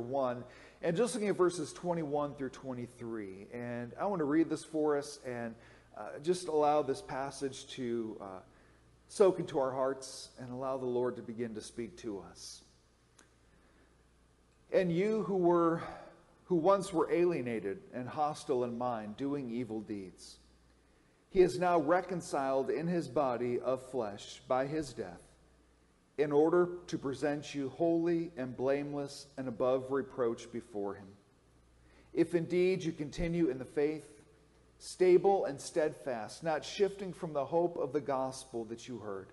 1 and just looking at verses 21 through 23. And I want to read this for us and uh, just allow this passage to uh, soak into our hearts and allow the Lord to begin to speak to us. And you who were who once were alienated and hostile in mind, doing evil deeds, he is now reconciled in his body of flesh by his death in order to present you holy and blameless and above reproach before him. If indeed you continue in the faith, stable and steadfast, not shifting from the hope of the gospel that you heard,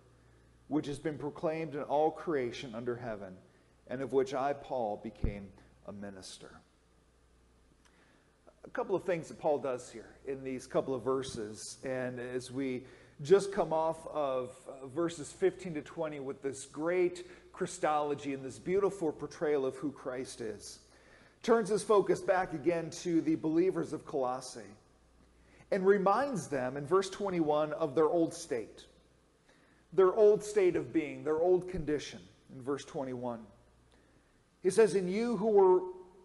which has been proclaimed in all creation under heaven, and of which I, Paul, became a minister. A couple of things that Paul does here in these couple of verses, and as we just come off of uh, verses 15 to 20 with this great Christology and this beautiful portrayal of who Christ is. Turns his focus back again to the believers of Colossae and reminds them in verse 21 of their old state, their old state of being, their old condition in verse 21. He says, In you who were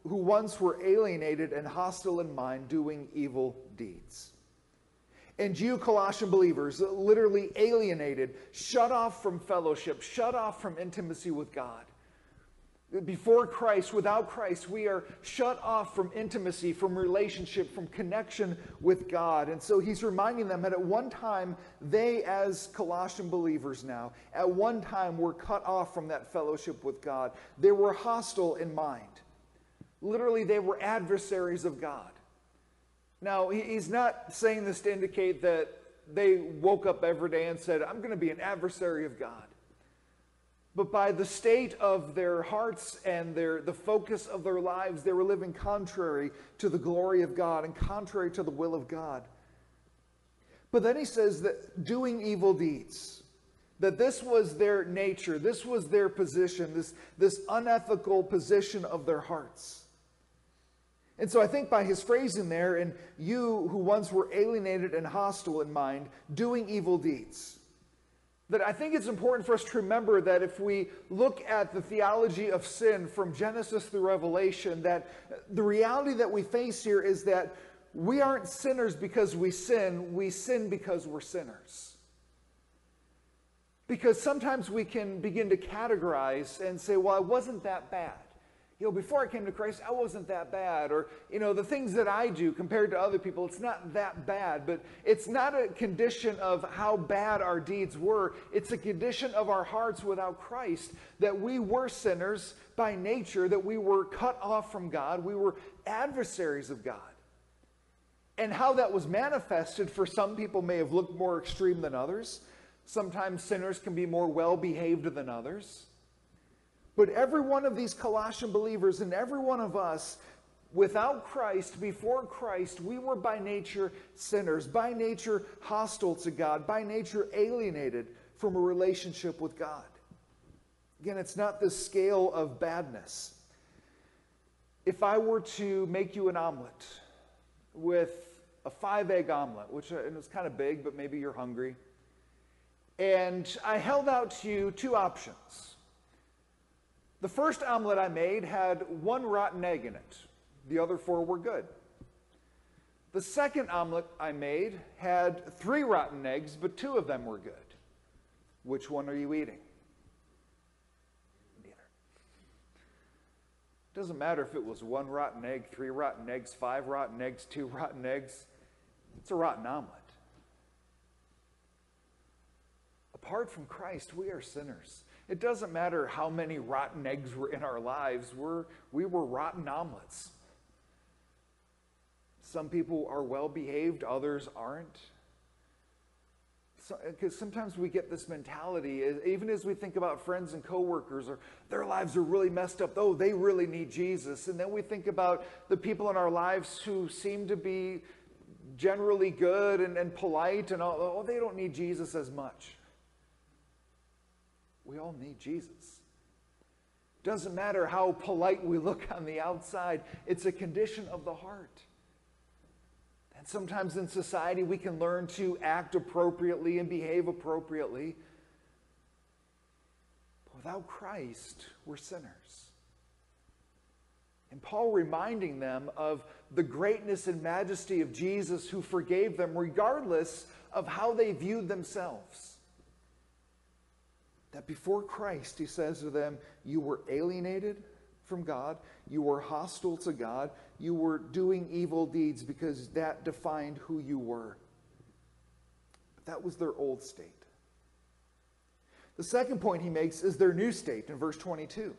who once were alienated and hostile in mind, doing evil deeds. And you, Colossian believers, literally alienated, shut off from fellowship, shut off from intimacy with God. Before Christ, without Christ, we are shut off from intimacy, from relationship, from connection with God. And so he's reminding them that at one time, they, as Colossian believers now, at one time were cut off from that fellowship with God. They were hostile in mind. Literally, they were adversaries of God. Now, he's not saying this to indicate that they woke up every day and said, I'm going to be an adversary of God. But by the state of their hearts and their, the focus of their lives, they were living contrary to the glory of God and contrary to the will of God. But then he says that doing evil deeds, that this was their nature, this was their position, this, this unethical position of their hearts. And so I think by his phrasing there, and you who once were alienated and hostile in mind, doing evil deeds, that I think it's important for us to remember that if we look at the theology of sin from Genesis through Revelation, that the reality that we face here is that we aren't sinners because we sin, we sin because we're sinners. Because sometimes we can begin to categorize and say, well, I wasn't that bad you know, before I came to Christ, I wasn't that bad. Or, you know, the things that I do compared to other people, it's not that bad. But it's not a condition of how bad our deeds were. It's a condition of our hearts without Christ that we were sinners by nature, that we were cut off from God, we were adversaries of God. And how that was manifested for some people may have looked more extreme than others. Sometimes sinners can be more well behaved than others. But every one of these Colossian believers and every one of us, without Christ, before Christ, we were by nature sinners, by nature hostile to God, by nature alienated from a relationship with God. Again, it's not the scale of badness. If I were to make you an omelet with a five egg omelet, which uh, is kind of big, but maybe you're hungry, and I held out to you two options the first omelet I made had one rotten egg in it. The other four were good. The second omelet I made had three rotten eggs, but two of them were good. Which one are you eating? Neither. Doesn't matter if it was one rotten egg, three rotten eggs, five rotten eggs, two rotten eggs. It's a rotten omelet. Apart from Christ, we are sinners. It doesn't matter how many rotten eggs were in our lives, we're, we were rotten omelets. Some people are well behaved, others aren't. Because so, sometimes we get this mentality, even as we think about friends and coworkers, or their lives are really messed up. Oh, they really need Jesus. And then we think about the people in our lives who seem to be generally good and, and polite, and all, oh, they don't need Jesus as much. We all need Jesus. Doesn't matter how polite we look on the outside, it's a condition of the heart. And sometimes in society, we can learn to act appropriately and behave appropriately. But without Christ, we're sinners. And Paul reminding them of the greatness and majesty of Jesus who forgave them regardless of how they viewed themselves. That before Christ, he says to them, you were alienated from God, you were hostile to God, you were doing evil deeds because that defined who you were. But that was their old state. The second point he makes is their new state in verse 22,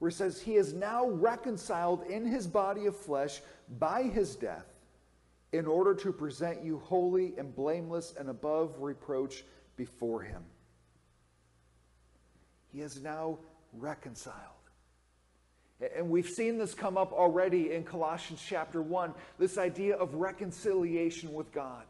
where it says, He is now reconciled in his body of flesh by his death in order to present you holy and blameless and above reproach before him. He is now reconciled. And we've seen this come up already in Colossians chapter 1 this idea of reconciliation with God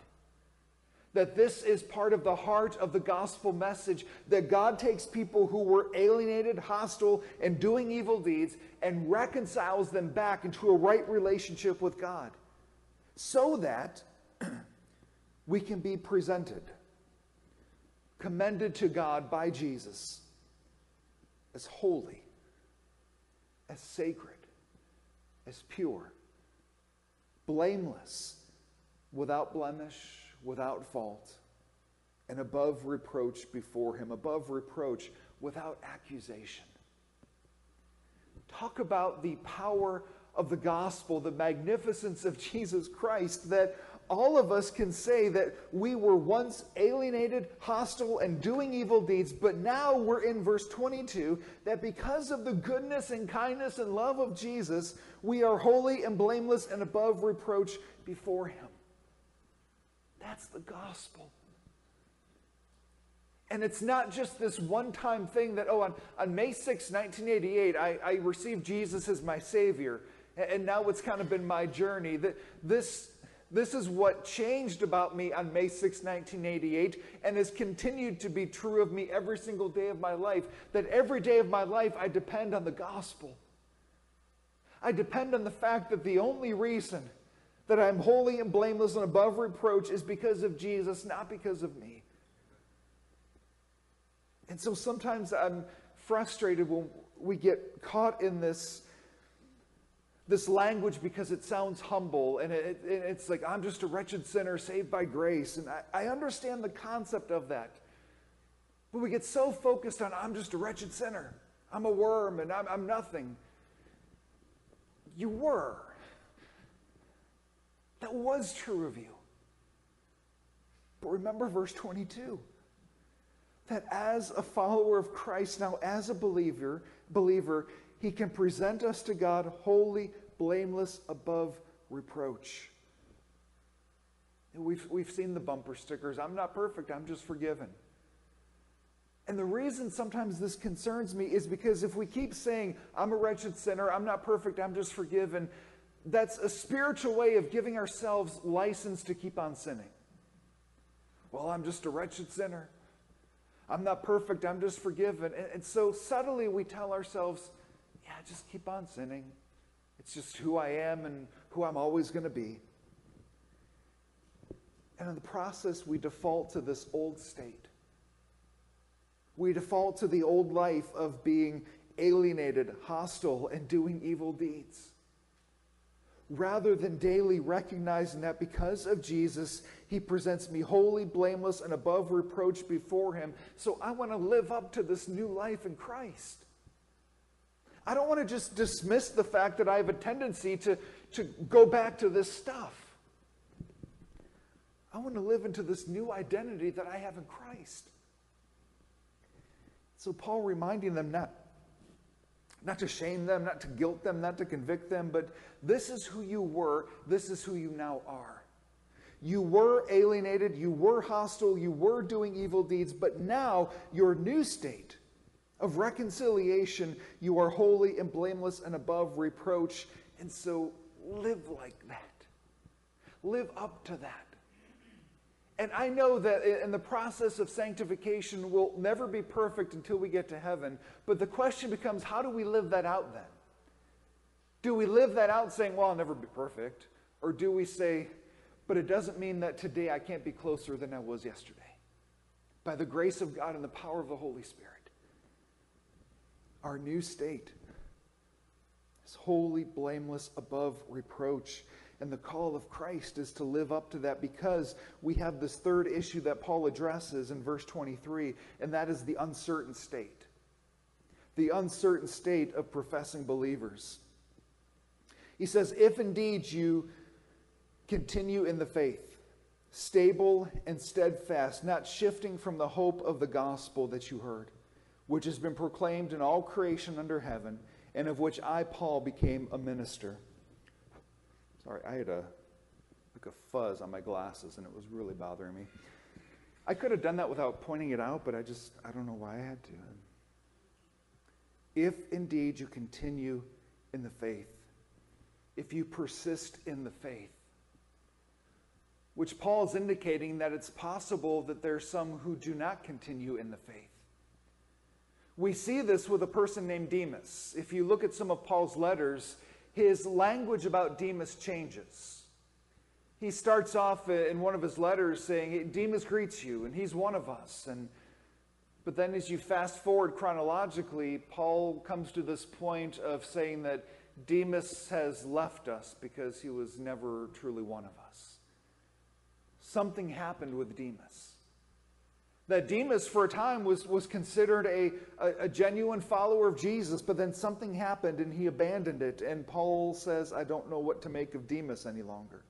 that this is part of the heart of the gospel message that God takes people who were alienated, hostile, and doing evil deeds and reconciles them back into a right relationship with God so that we can be presented, commended to God by Jesus as holy, as sacred, as pure, blameless, without blemish without fault and above reproach before him, above reproach without accusation. Talk about the power of the gospel, the magnificence of Jesus Christ, that all of us can say that we were once alienated, hostile, and doing evil deeds, but now we're in verse 22 that because of the goodness and kindness and love of Jesus, we are holy and blameless and above reproach before Him. That's the gospel. And it's not just this one time thing that, oh, on, on May 6, 1988, I, I received Jesus as my Savior. And now it's kind of been my journey. That this, this is what changed about me on May 6, 1988, and has continued to be true of me every single day of my life. That every day of my life, I depend on the gospel. I depend on the fact that the only reason that I'm holy and blameless and above reproach is because of Jesus, not because of me. And so sometimes I'm frustrated when we get caught in this, this language because it sounds humble and it, it, it's like, I'm just a wretched sinner saved by grace. And I, I understand the concept of that. But we get so focused on, I'm just a wretched sinner. I'm a worm and I'm, I'm nothing. You were. That was true of you. But remember verse 22 that as a follower of Christ, now as a believer, believer, he can present us to God holy, blameless, above reproach. We've, we've seen the bumper stickers. I'm not perfect, I'm just forgiven. And the reason sometimes this concerns me is because if we keep saying, I'm a wretched sinner, I'm not perfect, I'm just forgiven, that's a spiritual way of giving ourselves license to keep on sinning. Well, I'm just a wretched sinner. I'm not perfect. I'm just forgiven. And, and so subtly we tell ourselves, yeah, just keep on sinning. It's just who I am and who I'm always going to be. And in the process, we default to this old state. We default to the old life of being alienated, hostile, and doing evil deeds rather than daily recognizing that because of Jesus, he presents me holy, blameless, and above reproach before him. So I want to live up to this new life in Christ. I don't want to just dismiss the fact that I have a tendency to, to go back to this stuff. I want to live into this new identity that I have in Christ. So Paul reminding them not not to shame them, not to guilt them, not to convict them, but this is who you were, this is who you now are. You were alienated, you were hostile, you were doing evil deeds, but now your new state of reconciliation, you are holy and blameless and above reproach. And so live like that. Live up to that. And I know that in the process of sanctification, we'll never be perfect until we get to heaven. But the question becomes how do we live that out then? Do we live that out saying, well, I'll never be perfect? Or do we say, but it doesn't mean that today I can't be closer than I was yesterday? By the grace of God and the power of the Holy Spirit. Our new state is holy, blameless, above reproach. And the call of Christ is to live up to that because we have this third issue that Paul addresses in verse 23, and that is the uncertain state. The uncertain state of professing believers. He says, If indeed you continue in the faith, stable and steadfast, not shifting from the hope of the gospel that you heard, which has been proclaimed in all creation under heaven, and of which I, Paul, became a minister. Sorry, I had a like a fuzz on my glasses and it was really bothering me. I could have done that without pointing it out, but I just I don't know why I had to. If indeed you continue in the faith, if you persist in the faith, which Paul is indicating that it's possible that there's some who do not continue in the faith. We see this with a person named Demas. If you look at some of Paul's letters, his language about Demas changes. He starts off in one of his letters saying, Demas greets you, and he's one of us. And, but then as you fast forward chronologically, Paul comes to this point of saying that Demas has left us because he was never truly one of us. Something happened with Demas that Demas, for a time, was, was considered a, a, a, genuine follower of Jesus, but then something happened and he abandoned it. And Paul says, I don't know what to make of Demas any longer.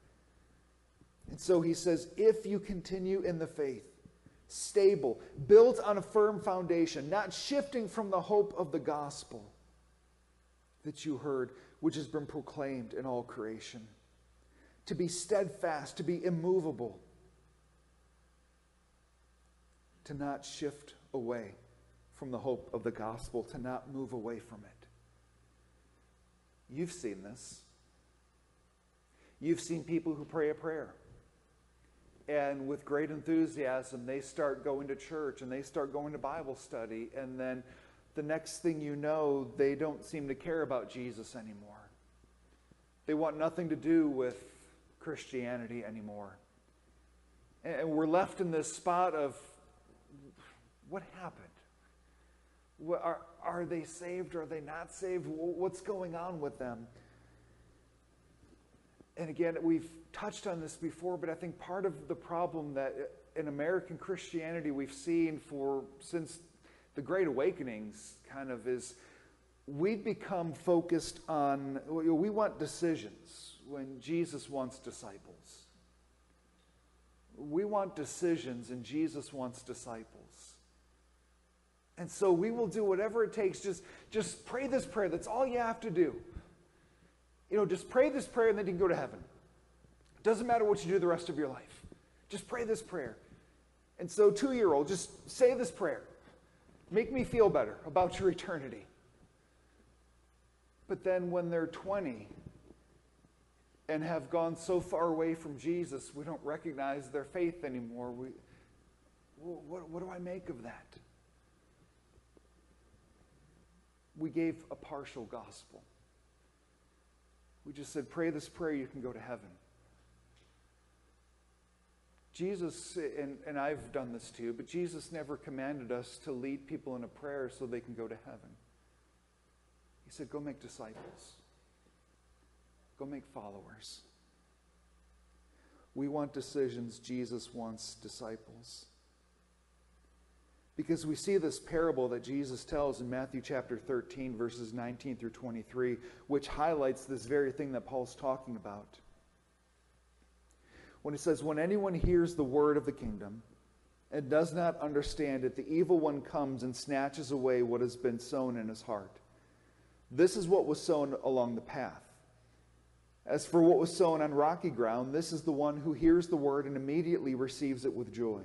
And so he says, if you continue in the faith, stable, built on a firm foundation, not shifting from the hope of the gospel that you heard, which has been proclaimed in all creation, to be steadfast, to be immovable to not shift away from the hope of the gospel, to not move away from it. You've seen this. You've seen people who pray a prayer. And with great enthusiasm, they start going to church and they start going to Bible study. And then the next thing you know, they don't seem to care about Jesus anymore. They want nothing to do with Christianity anymore. And we're left in this spot of what happened? What, are, are they saved? Are they not saved? What's going on with them? And again, we've touched on this before, but I think part of the problem that uh, in American Christianity we've seen for since the Great Awakenings kind of is we've become focused on, we want decisions when Jesus wants disciples. We want decisions and Jesus wants disciples. And so we will do whatever it takes. Just, just pray this prayer. That's all you have to do. You know, just pray this prayer and then you can go to heaven. It doesn't matter what you do the rest of your life. Just pray this prayer. And so, two year old, just say this prayer. Make me feel better about your eternity. But then when they're 20 and have gone so far away from Jesus, we don't recognize their faith anymore. We, what, what do I make of that? We gave a partial gospel. We just said, pray this prayer, you can go to heaven. Jesus, and, and I've done this too, but Jesus never commanded us to lead people in a prayer so they can go to heaven. He said, go make disciples, go make followers. We want decisions, Jesus wants disciples. Because we see this parable that Jesus tells in Matthew chapter 13, verses 19 through 23, which highlights this very thing that Paul's talking about. When he says, When anyone hears the word of the kingdom and does not understand it, the evil one comes and snatches away what has been sown in his heart. This is what was sown along the path. As for what was sown on rocky ground, this is the one who hears the word and immediately receives it with joy.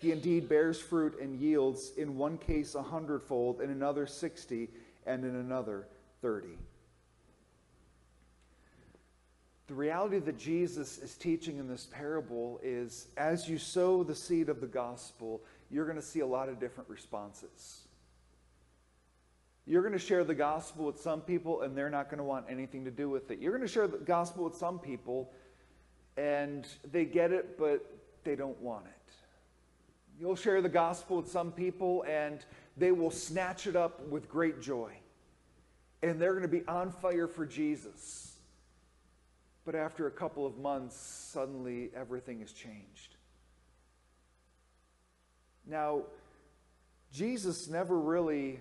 he indeed bears fruit and yields, in one case a hundredfold, in another sixty, and in another thirty. the reality that Jesus is teaching in this parable is as you sow the seed of the gospel, you're going to see a lot of different responses. You're going to share the gospel with some people, and they're not going to want anything to do with it. You're going to share the gospel with some people, and they get it, but they don't want it. You'll share the gospel with some people, and they will snatch it up with great joy. And they're going to be on fire for Jesus. But after a couple of months, suddenly everything has changed. Now, Jesus never really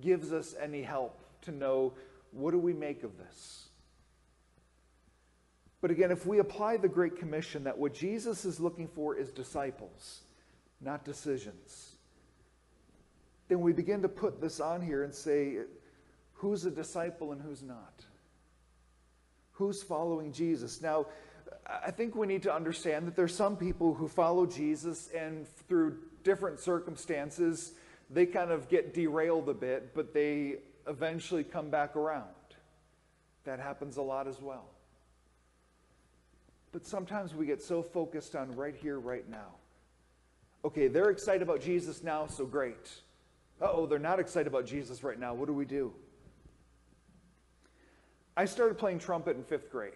gives us any help to know what do we make of this. But again, if we apply the Great Commission, that what Jesus is looking for is disciples, not decisions, then we begin to put this on here and say, who's a disciple and who's not? who's following Jesus. Now, I think we need to understand that there's some people who follow Jesus and through different circumstances, they kind of get derailed a bit, but they eventually come back around. That happens a lot as well. But sometimes we get so focused on right here, right now. Okay, they're excited about Jesus now, so great. oh, they're not excited about Jesus right now. What do we do? I started playing trumpet in fifth grade,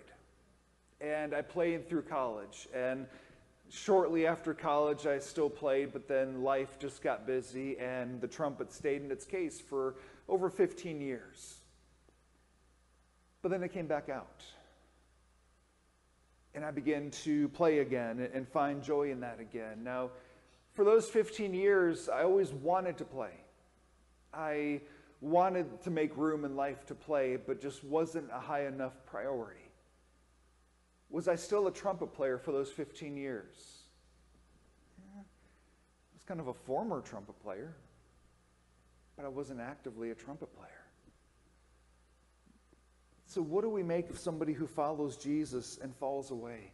and I played through college. And shortly after college, I still played, but then life just got busy, and the trumpet stayed in its case for over 15 years. But then it came back out. And I began to play again and find joy in that again. Now, for those 15 years, I always wanted to play. I wanted to make room in life to play, but just wasn't a high enough priority. Was I still a trumpet player for those 15 years? Yeah. I was kind of a former trumpet player, but I wasn't actively a trumpet player. So, what do we make of somebody who follows Jesus and falls away?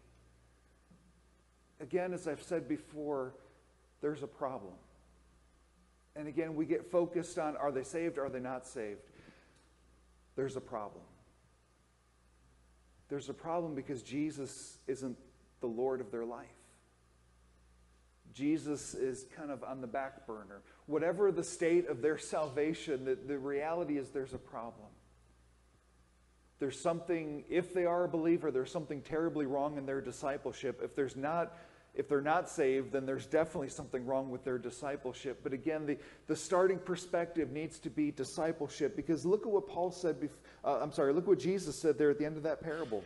Again, as I've said before, there's a problem. And again, we get focused on are they saved, are they not saved? There's a problem. There's a problem because Jesus isn't the Lord of their life. Jesus is kind of on the back burner. Whatever the state of their salvation, the, the reality is there's a problem. There's something, if they are a believer, there's something terribly wrong in their discipleship. If there's not if they're not saved, then there's definitely something wrong with their discipleship. But again, the, the starting perspective needs to be discipleship because look at what Paul said, bef- uh, I'm sorry, look what Jesus said there at the end of that parable.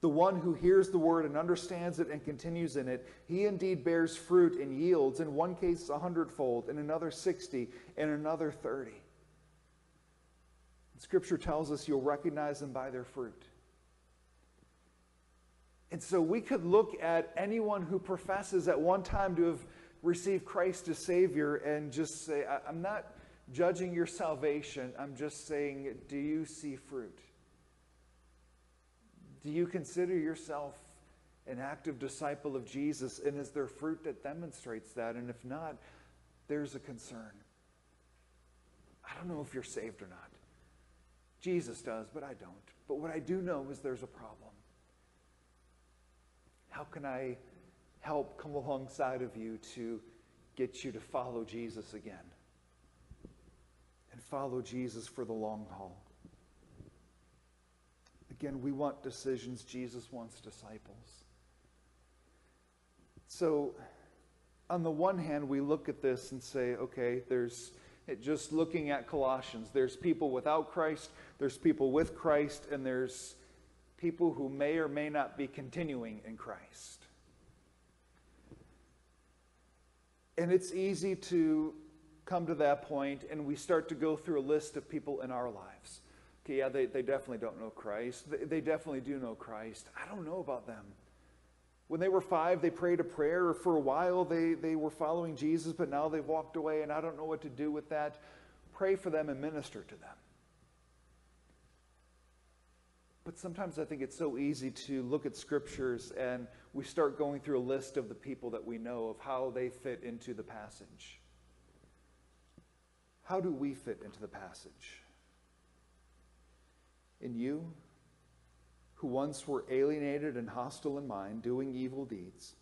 The one who hears the word and understands it and continues in it, he indeed bears fruit and yields, in one case a hundredfold, in another sixty, in another thirty. Scripture tells us you'll recognize them by their fruit. And so we could look at anyone who professes at one time to have received Christ as Savior and just say, I'm not judging your salvation. I'm just saying, do you see fruit? Do you consider yourself an active disciple of Jesus? And is there fruit that demonstrates that? And if not, there's a concern. I don't know if you're saved or not. Jesus does, but I don't. But what I do know is there's a problem. How can I help come alongside of you to get you to follow Jesus again? And follow Jesus for the long haul. Again, we want decisions. Jesus wants disciples. So, on the one hand, we look at this and say, okay, there's just looking at Colossians, there's people without Christ, there's people with Christ, and there's people who may or may not be continuing in Christ. And it's easy to come to that point and we start to go through a list of people in our lives. Okay, yeah, they, they definitely don't know Christ. They, they definitely do know Christ. I don't know about them. When they were five, they prayed a prayer. For a while, they, they were following Jesus, but now they've walked away, and I don't know what to do with that. Pray for them and minister to them. But sometimes I think it's so easy to look at scriptures and we start going through a list of the people that we know of how they fit into the passage. How do we fit into the passage? In you, who once were alienated and hostile in mind, doing evil deeds,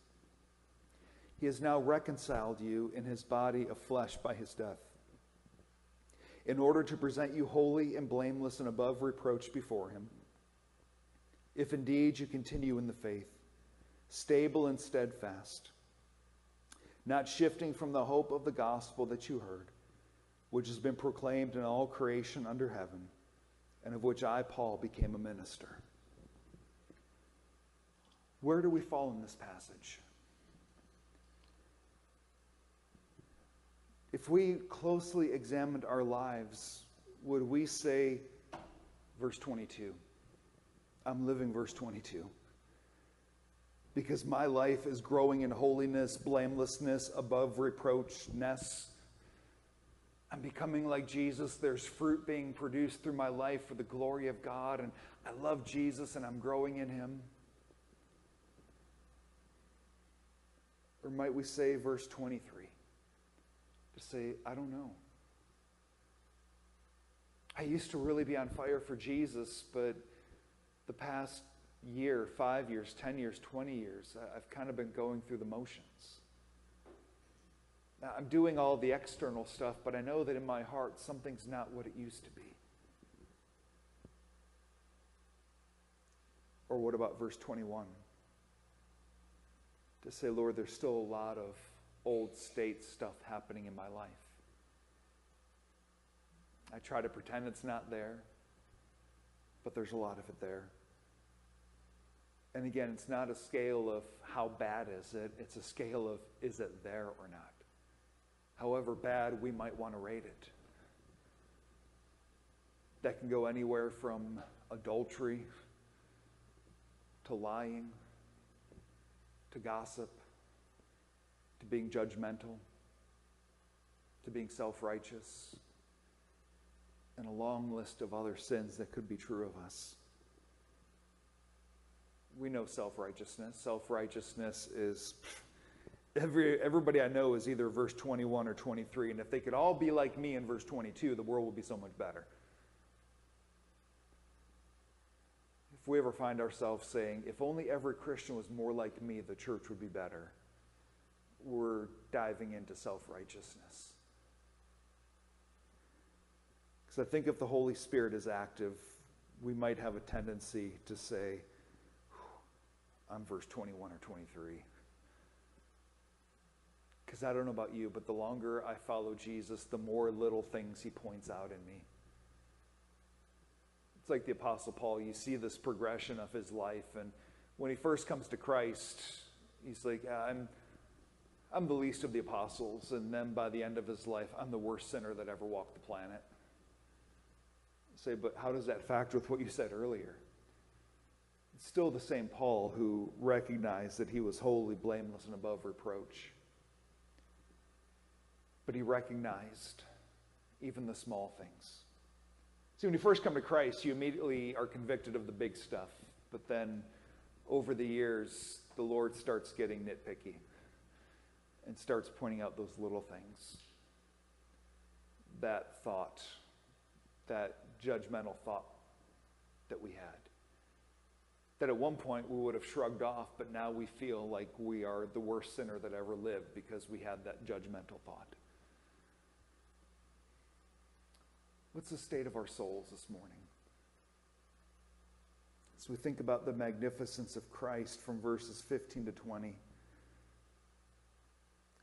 he has now reconciled you in his body of flesh by his death, in order to present you holy and blameless and above reproach before him. If indeed you continue in the faith, stable and steadfast, not shifting from the hope of the gospel that you heard, which has been proclaimed in all creation under heaven, and of which I, Paul, became a minister. Where do we fall in this passage? If we closely examined our lives, would we say, verse 22? I'm living verse 22. Because my life is growing in holiness, blamelessness, above reproachness. I'm becoming like Jesus. There's fruit being produced through my life for the glory of God, and I love Jesus and I'm growing in Him. Or might we say, verse 23, to say, I don't know. I used to really be on fire for Jesus, but the past year, five years, 10 years, 20 years, I've kind of been going through the motions. Now, I'm doing all the external stuff, but I know that in my heart, something's not what it used to be. Or what about verse 21? to say, Lord, there's still a lot of old state stuff happening in my life. I try to pretend it's not there, but there's a lot of it there. And again, it's not a scale of how bad is it, it's a scale of is it there or not. However bad we might want to rate it. That can go anywhere from adultery to lying to gossip, to being judgmental, to being self righteous, and a long list of other sins that could be true of us. We know self righteousness. Self righteousness is. Every, everybody I know is either verse 21 or 23, and if they could all be like me in verse 22, the world would be so much better. if we ever find ourselves saying, if only every Christian was more like me, the church would be better, we're diving into self righteousness. Because I think if the Holy Spirit is active, we might have a tendency to say, I'm verse 21 or 23. Because I don't know about you, but the longer I follow Jesus, the more little things he points out in me. It's like the Apostle Paul. You see this progression of his life. And when he first comes to Christ, he's like, I'm, I'm the least of the apostles. And then by the end of his life, I'm the worst sinner that ever walked the planet. say, but how does that factor with what you said earlier? It's still the same Paul who recognized that he was wholly blameless and above reproach. But he recognized even the small things. See, when you first come to Christ, you immediately are convicted of the big stuff. But then over the years, the Lord starts getting nitpicky and starts pointing out those little things. That thought, that judgmental thought that we had. That at one point we would have shrugged off, but now we feel like we are the worst sinner that ever lived because we had that judgmental thought. What's the state of our souls this morning? As we think about the magnificence of Christ from verses 15 to 20. I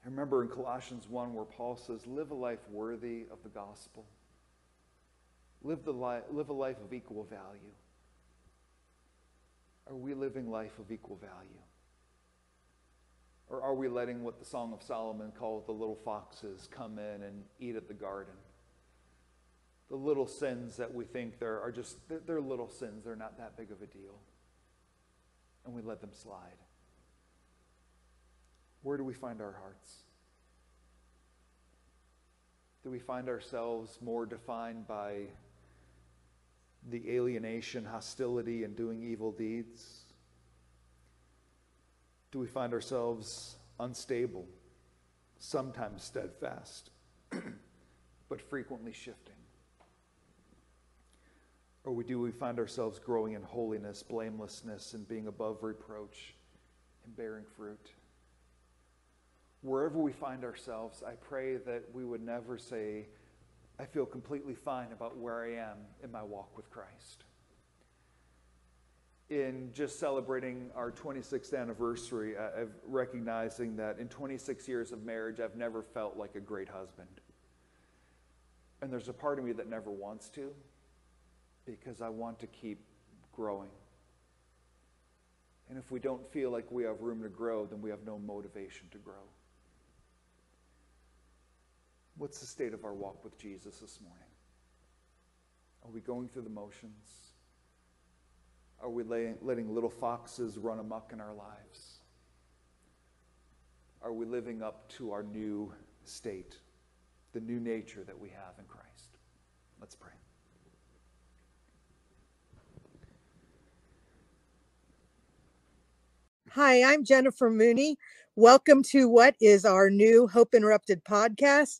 remember in Colossians 1 where Paul says, Live a life worthy of the gospel. Live, the li- live a life of equal value. Are we living life of equal value? Or are we letting what the Song of Solomon called the little foxes come in and eat at the garden? the little sins that we think there are just they're little sins they're not that big of a deal and we let them slide where do we find our hearts do we find ourselves more defined by the alienation hostility and doing evil deeds do we find ourselves unstable sometimes steadfast but frequently shifting Or do we find ourselves growing in holiness, blamelessness, and being above reproach and bearing fruit? Wherever we find ourselves, I pray that we would never say, I feel completely fine about where I am in my walk with Christ. In just celebrating our 26th anniversary, of recognizing that in 26 years of marriage, I've never felt like a great husband. And there's a part of me that never wants to because I want to keep growing. And if we don't feel like we have room to grow, then we have no motivation to grow. What's the state of our walk with Jesus this morning? Are we going through the motions? Are we laying, letting little foxes run amok in our lives? Are we living up to our new state, the new nature that we have in Christ? Let's pray. Hi, I'm Jennifer Mooney. Welcome to what is our new Hope Interrupted podcast